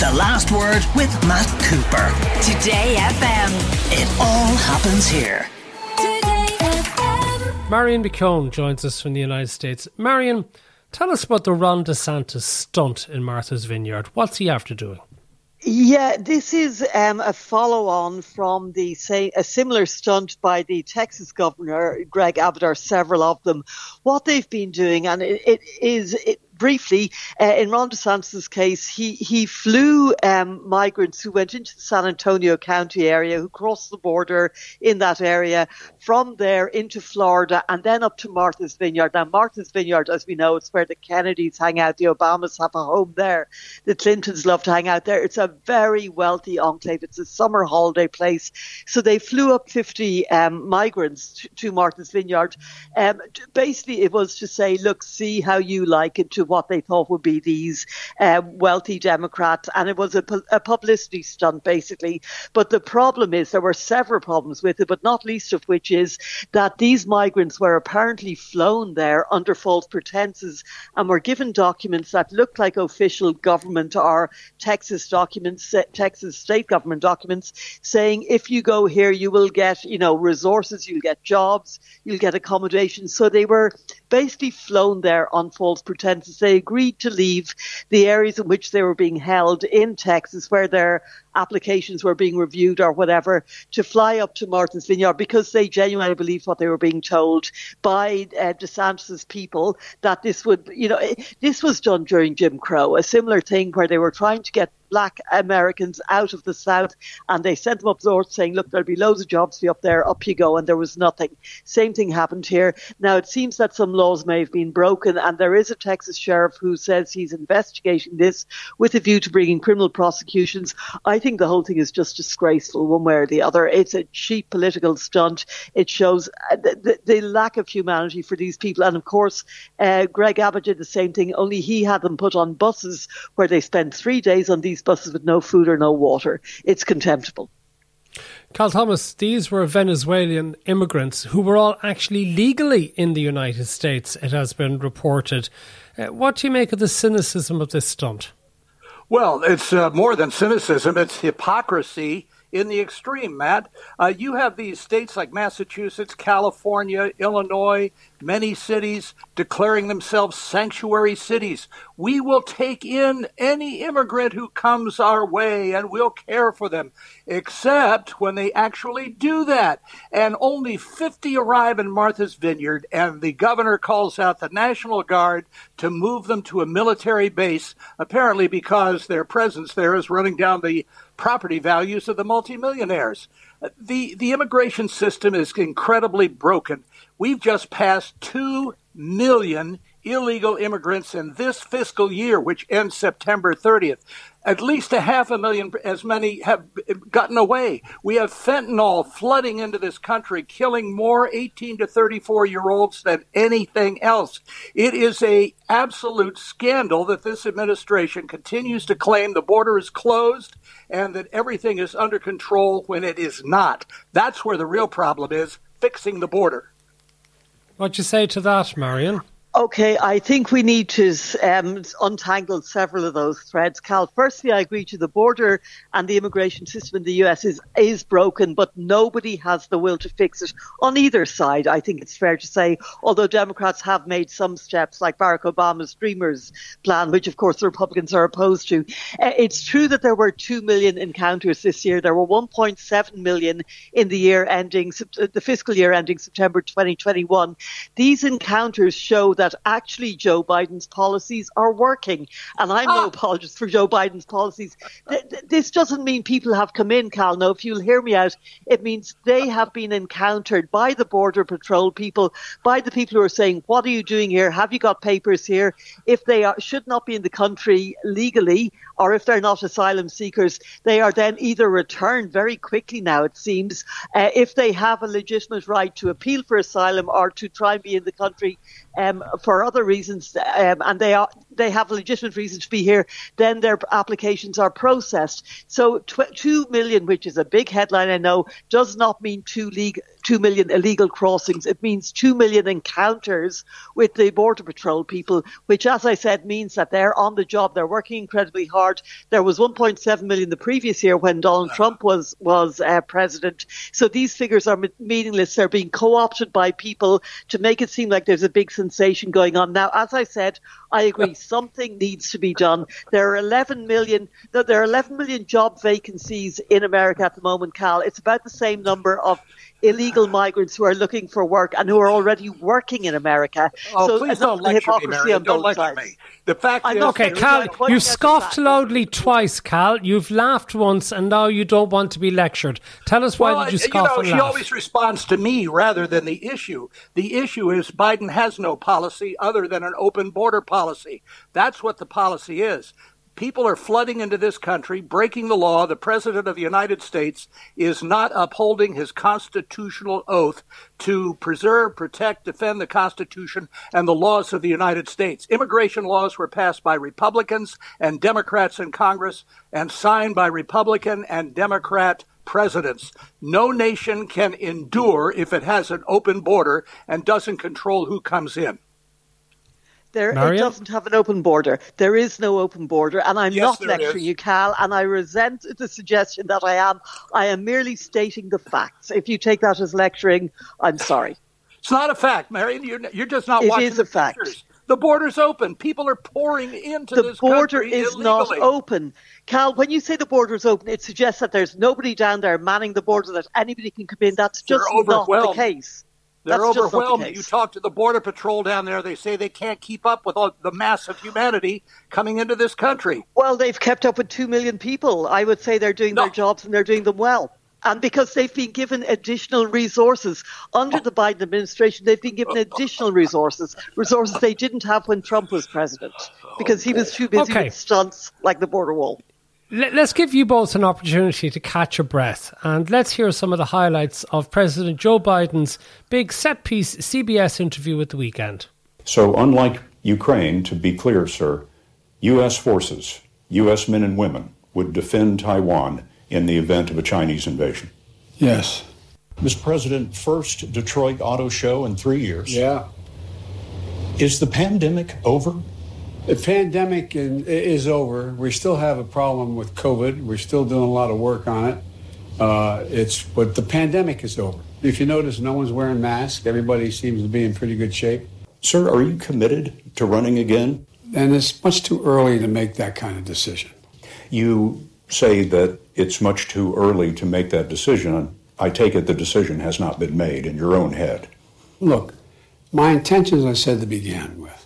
The Last Word with Matt Cooper. Today FM. It all happens here. Marion McKeone joins us from the United States. Marion, tell us about the Ron DeSantis stunt in Martha's Vineyard. What's he after doing? Yeah, this is um, a follow-on from the say a similar stunt by the Texas governor Greg Abbott, or several of them. What they've been doing, and it, it is it, briefly, uh, in Ron DeSantis' case, he, he flew um, migrants who went into the San Antonio County area, who crossed the border in that area, from there into Florida, and then up to Martha's Vineyard. Now, Martha's Vineyard, as we know, it's where the Kennedys hang out. The Obamas have a home there. The Clintons love to hang out there. It's a very wealthy enclave. It's a summer holiday place. So they flew up 50 um, migrants to, to, Martha's Vineyard. Um, basically, it was to say, look, see how you like it to what they thought would be these uh, wealthy Democrats. And it was a, a publicity stunt, basically. But the problem is there were several problems with it, but not least of which is that these migrants were apparently flown there under false pretenses and were given documents that looked like official government or Texas documents, Texas state government documents, saying if you go here, you will get, you know, resources, you'll get jobs, you'll get accommodation. So they were basically flown there on false pretenses. They agreed to leave the areas in which they were being held in Texas, where their applications were being reviewed or whatever, to fly up to Martha's Vineyard because they genuinely believed what they were being told by uh, DeSantis' people that this would, you know, this was done during Jim Crow, a similar thing where they were trying to get black Americans out of the South and they sent them up north saying, look, there'll be loads of jobs for you up there, up you go. And there was nothing. Same thing happened here. Now, it seems that some laws may have been broken and there is a Texas sheriff who says he's investigating this with a view to bringing criminal prosecutions. I think the whole thing is just disgraceful one way or the other. It's a cheap political stunt. It shows uh, the, the, the lack of humanity for these people. And of course, uh, Greg Abbott did the same thing, only he had them put on buses where they spent three days on these these buses with no food or no water. It's contemptible. Cal Thomas, these were Venezuelan immigrants who were all actually legally in the United States, it has been reported. Uh, what do you make of the cynicism of this stunt? Well, it's uh, more than cynicism, it's hypocrisy in the extreme, Matt. Uh, you have these states like Massachusetts, California, Illinois, many cities declaring themselves sanctuary cities. We will take in any immigrant who comes our way and we'll care for them, except when they actually do that. And only 50 arrive in Martha's Vineyard, and the governor calls out the National Guard to move them to a military base, apparently because their presence there is running down the property values of the multimillionaires. The, the immigration system is incredibly broken. We've just passed 2 million illegal immigrants in this fiscal year, which ends September 30th. At least a half a million, as many have gotten away. We have fentanyl flooding into this country, killing more 18 to 34 year olds than anything else. It is a absolute scandal that this administration continues to claim the border is closed and that everything is under control when it is not. That's where the real problem is, fixing the border. What do you say to that, Marion? Okay, I think we need to um, untangle several of those threads, Cal. Firstly, I agree to the border and the immigration system in the US is, is broken, but nobody has the will to fix it on either side, I think it's fair to say, although Democrats have made some steps like Barack Obama's Dreamers plan, which of course the Republicans are opposed to. Uh, it's true that there were 2 million encounters this year. There were 1.7 million in the year ending, the fiscal year ending September 2021. These encounters show that actually Joe Biden's policies are working. And I'm no ah. apologist for Joe Biden's policies. This doesn't mean people have come in, Cal. No, if you'll hear me out, it means they have been encountered by the Border Patrol people, by the people who are saying, What are you doing here? Have you got papers here? If they are, should not be in the country legally, or if they're not asylum seekers, they are then either returned very quickly now, it seems, uh, if they have a legitimate right to appeal for asylum or to try and be in the country um, for other reasons, um, and they are they have a legitimate reason to be here, then their applications are processed. So tw- two million, which is a big headline, I know, does not mean two league, two million illegal crossings. It means two million encounters with the border patrol people, which, as I said, means that they're on the job. They're working incredibly hard. There was 1.7 million the previous year when Donald Trump was was uh, president. So these figures are meaningless. They're being co-opted by people to make it seem like there's a big sensation going on. Now, as I said, I agree. Something needs to be done. There are 11 million. There are 11 million job vacancies in America at the moment, Cal. It's about the same number of illegal migrants who are looking for work and who are already working in America. Oh, so please don't lecture me, Marion. Don't lecture sides. me. The fact is, okay, Cal, you've scoffed loudly twice, Cal. You've laughed once, and now you don't want to be lectured. Tell us why well, did you scoff you know, and she laugh? always responds to me rather than the issue. The issue is Biden has no policy other than an open border policy. That's what the policy is. People are flooding into this country, breaking the law. The President of the United States is not upholding his constitutional oath to preserve, protect, defend the Constitution and the laws of the United States. Immigration laws were passed by Republicans and Democrats in Congress and signed by Republican and Democrat presidents. No nation can endure if it has an open border and doesn't control who comes in. There, it doesn't have an open border. There is no open border, and I'm yes, not lecturing you, Cal. And I resent the suggestion that I am. I am merely stating the facts. If you take that as lecturing, I'm sorry. It's not a fact, Marion. You're, you're just not it watching. It is a fact. Pictures. The border's open. People are pouring into the this border is illegally. not open. Cal, when you say the border is open, it suggests that there's nobody down there manning the border, that anybody can come in. That's just not the case. They're That's overwhelmed. The you talk to the border patrol down there; they say they can't keep up with all the mass of humanity coming into this country. Well, they've kept up with two million people. I would say they're doing no. their jobs and they're doing them well. And because they've been given additional resources under the Biden administration, they've been given additional resources, resources they didn't have when Trump was president, because he was too busy okay. with stunts like the border wall. Let's give you both an opportunity to catch your breath and let's hear some of the highlights of President Joe Biden's big set piece CBS interview at the weekend. So, unlike Ukraine, to be clear, sir, U.S. forces, U.S. men and women would defend Taiwan in the event of a Chinese invasion. Yes. Mr. President, first Detroit Auto Show in three years. Yeah. Is the pandemic over? The pandemic is over. We still have a problem with COVID. We're still doing a lot of work on it. Uh, it's but the pandemic is over. If you notice, no one's wearing masks. Everybody seems to be in pretty good shape. Sir, are you committed to running again? And it's much too early to make that kind of decision. You say that it's much too early to make that decision. I take it the decision has not been made in your own head. Look, my intentions, I said to begin with,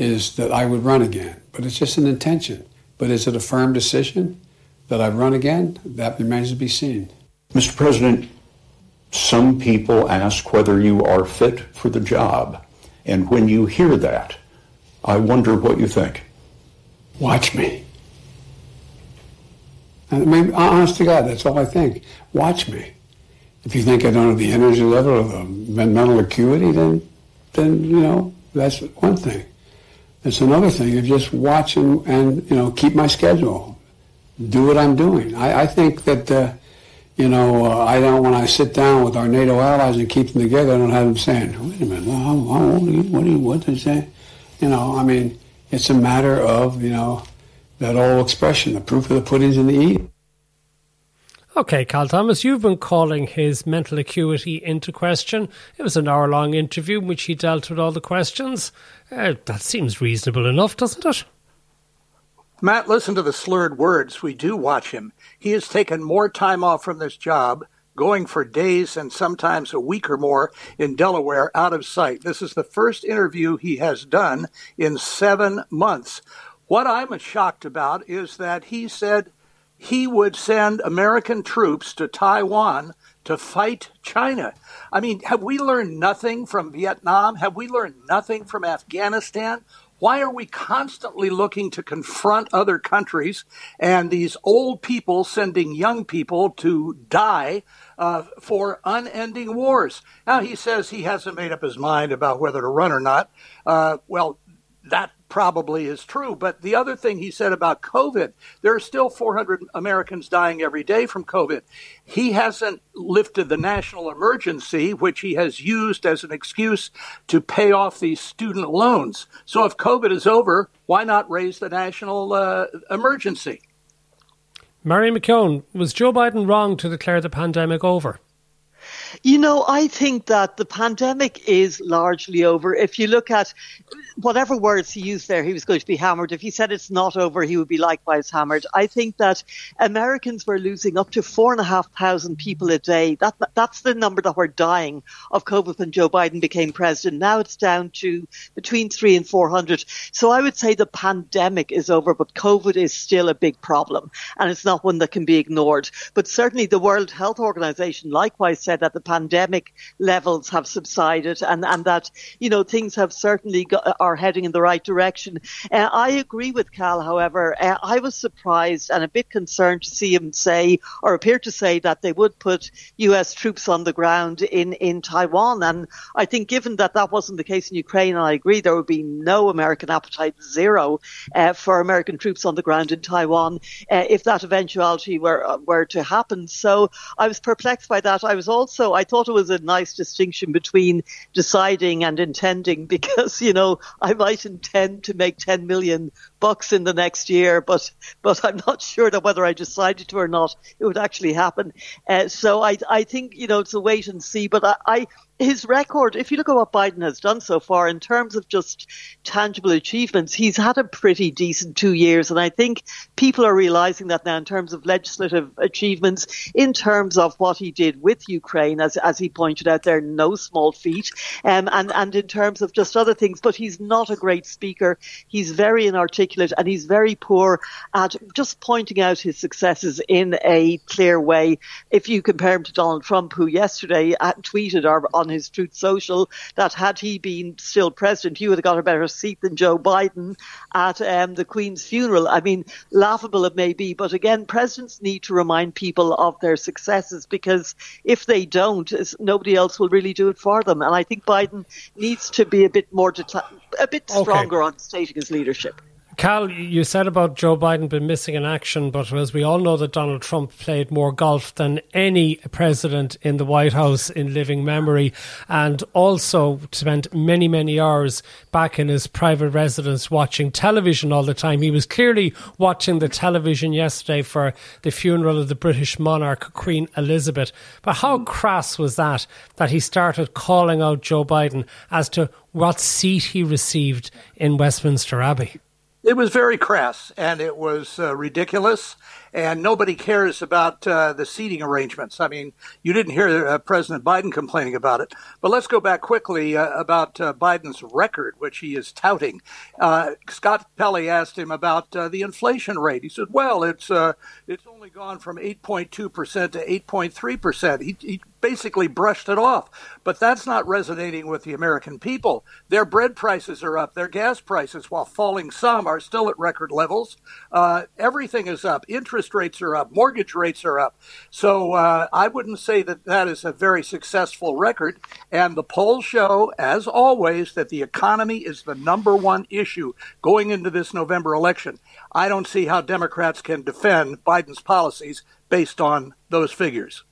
is that I would run again. But it's just an intention. But is it a firm decision that I run again? That remains to be seen. Mr. President, some people ask whether you are fit for the job. And when you hear that, I wonder what you think. Watch me. I mean, honest to God, that's all I think. Watch me. If you think I don't have the energy level or the mental acuity, then, then you know, that's one thing. It's another thing of just watch and, you know keep my schedule, do what I'm doing. I, I think that uh, you know uh, I don't when I sit down with our NATO allies and keep them together. I don't have them saying, "Wait a minute, how, how old are you? What are you? What they say?" You know, I mean, it's a matter of you know that old expression: the proof of the pudding's in the eating. Okay, Cal Thomas, you've been calling his mental acuity into question. It was an hour long interview in which he dealt with all the questions. Uh, that seems reasonable enough, doesn't it? Matt, listen to the slurred words. We do watch him. He has taken more time off from this job, going for days and sometimes a week or more in Delaware out of sight. This is the first interview he has done in seven months. What I'm shocked about is that he said he would send American troops to Taiwan to fight China. I mean, have we learned nothing from Vietnam? Have we learned nothing from Afghanistan? Why are we constantly looking to confront other countries and these old people sending young people to die uh, for unending wars? Now, he says he hasn't made up his mind about whether to run or not. Uh, well, that probably is true. But the other thing he said about COVID, there are still 400 Americans dying every day from COVID. He hasn't lifted the national emergency, which he has used as an excuse to pay off these student loans. So if COVID is over, why not raise the national uh, emergency? Mary McKeone, was Joe Biden wrong to declare the pandemic over? You know, I think that the pandemic is largely over. If you look at whatever words he used there, he was going to be hammered. If he said it's not over, he would be likewise hammered. I think that Americans were losing up to four and a half thousand people a day. That that's the number that were dying of COVID when Joe Biden became president. Now it's down to between three and four hundred. So I would say the pandemic is over, but COVID is still a big problem, and it's not one that can be ignored. But certainly, the World Health Organization likewise said that the pandemic levels have subsided, and and that you know things have certainly got, are heading in the right direction. Uh, I agree with Cal, however. Uh, I was surprised and a bit concerned to see him say, or appear to say, that they would put U.S. troops on the ground in, in Taiwan. And I think, given that that wasn't the case in Ukraine, I agree there would be no American appetite, zero, uh, for American troops on the ground in Taiwan uh, if that eventuality were uh, were to happen. So I was perplexed by that. I was also, I thought it was a nice distinction between deciding and intending because, you know, I might intend to make 10 million bucks in the next year, but but I'm not sure that whether I decided to or not, it would actually happen. Uh, so I I think you know it's a wait and see. But I, I his record, if you look at what Biden has done so far in terms of just tangible achievements, he's had a pretty decent two years. And I think people are realizing that now in terms of legislative achievements, in terms of what he did with Ukraine, as, as he pointed out there, no small feat, um, and, and in terms of just other things. But he's not a great speaker. He's very inarticulate and he's very poor at just pointing out his successes in a clear way. If you compare him to Donald Trump, who yesterday uh, tweeted or on his Truth Social that had he been still president, he would have got a better seat than Joe Biden at um, the Queen's funeral. I mean, laughable it may be, but again, presidents need to remind people of their successes because if they don't, nobody else will really do it for them. And I think Biden needs to be a bit more, a bit stronger okay. on stating his leadership. Cal, you said about Joe Biden being missing in action, but as we all know that Donald Trump played more golf than any president in the White House in living memory, and also spent many, many hours back in his private residence watching television all the time. He was clearly watching the television yesterday for the funeral of the British monarch, Queen Elizabeth. But how crass was that, that he started calling out Joe Biden as to what seat he received in Westminster Abbey? It was very crass and it was uh, ridiculous and nobody cares about uh, the seating arrangements. I mean, you didn't hear uh, President Biden complaining about it. But let's go back quickly uh, about uh, Biden's record, which he is touting. Uh, Scott Pelley asked him about the inflation rate. He said, "Well, it's it's only gone from 8.2 percent to 8.3 percent." He, he basically brushed it off. But that's not resonating with the American people. Their bread prices are up, their gas prices, while falling some, are still at record levels. Uh, everything is up. Interest rates are up, mortgage rates are up. So uh, I wouldn't say that that is a very successful record. And the polls show, as always, that the economy is the number one issue going into this November election. I don't see how Democrats can defend Biden's policies based on those figures.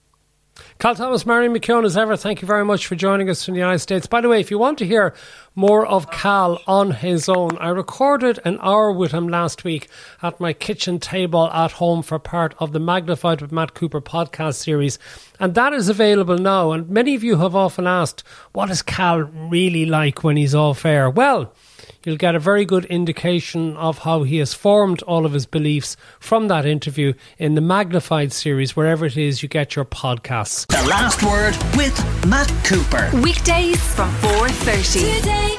Cal Thomas, Marion McKeone, as ever, thank you very much for joining us from the United States. By the way, if you want to hear more of Cal on his own, I recorded an hour with him last week at my kitchen table at home for part of the Magnified with Matt Cooper podcast series. And that is available now. And many of you have often asked, what is Cal really like when he's off air? Well, you'll get a very good indication of how he has formed all of his beliefs from that interview in the Magnified series, wherever it is you get your podcasts. The last word with Matt Cooper. Weekdays from 4.30. Today